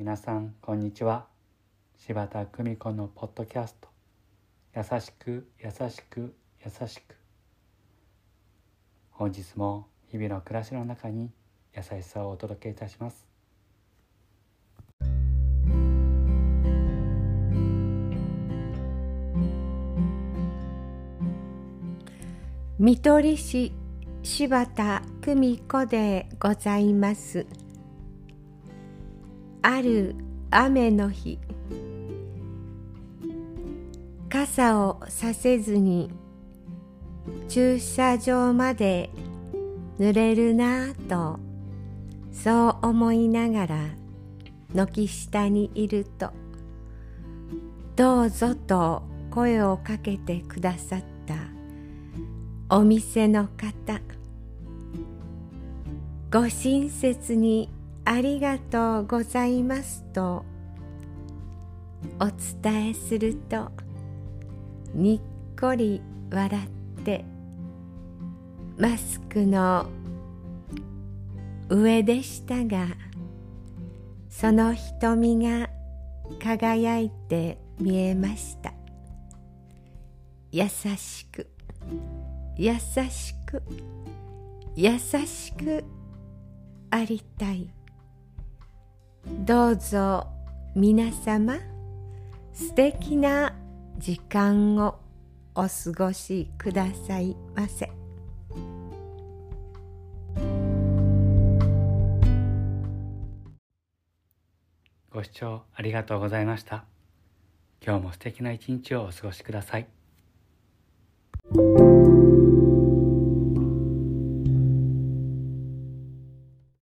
皆さんこんにちは。柴田久美子のポッドキャスト。優しく優しく優しく。本日も日々の暮らしの中に優しさをお届けいたします。見取り師柴田久美子でございます。ある雨の日。傘をさせずに駐車場まで濡れるなぁとそう思いながら軒下にいるとどうぞと声をかけてくださったお店の方。ご親切にありがとうございますとお伝えするとにっこり笑ってマスクの上でしたがその瞳が輝いて見えました。優しく優しく優しくありたい。どうぞ皆様素敵な時間をお過ごしくださいませ。ご視聴ありがとうございました今日も素敵な一日をお過ごしください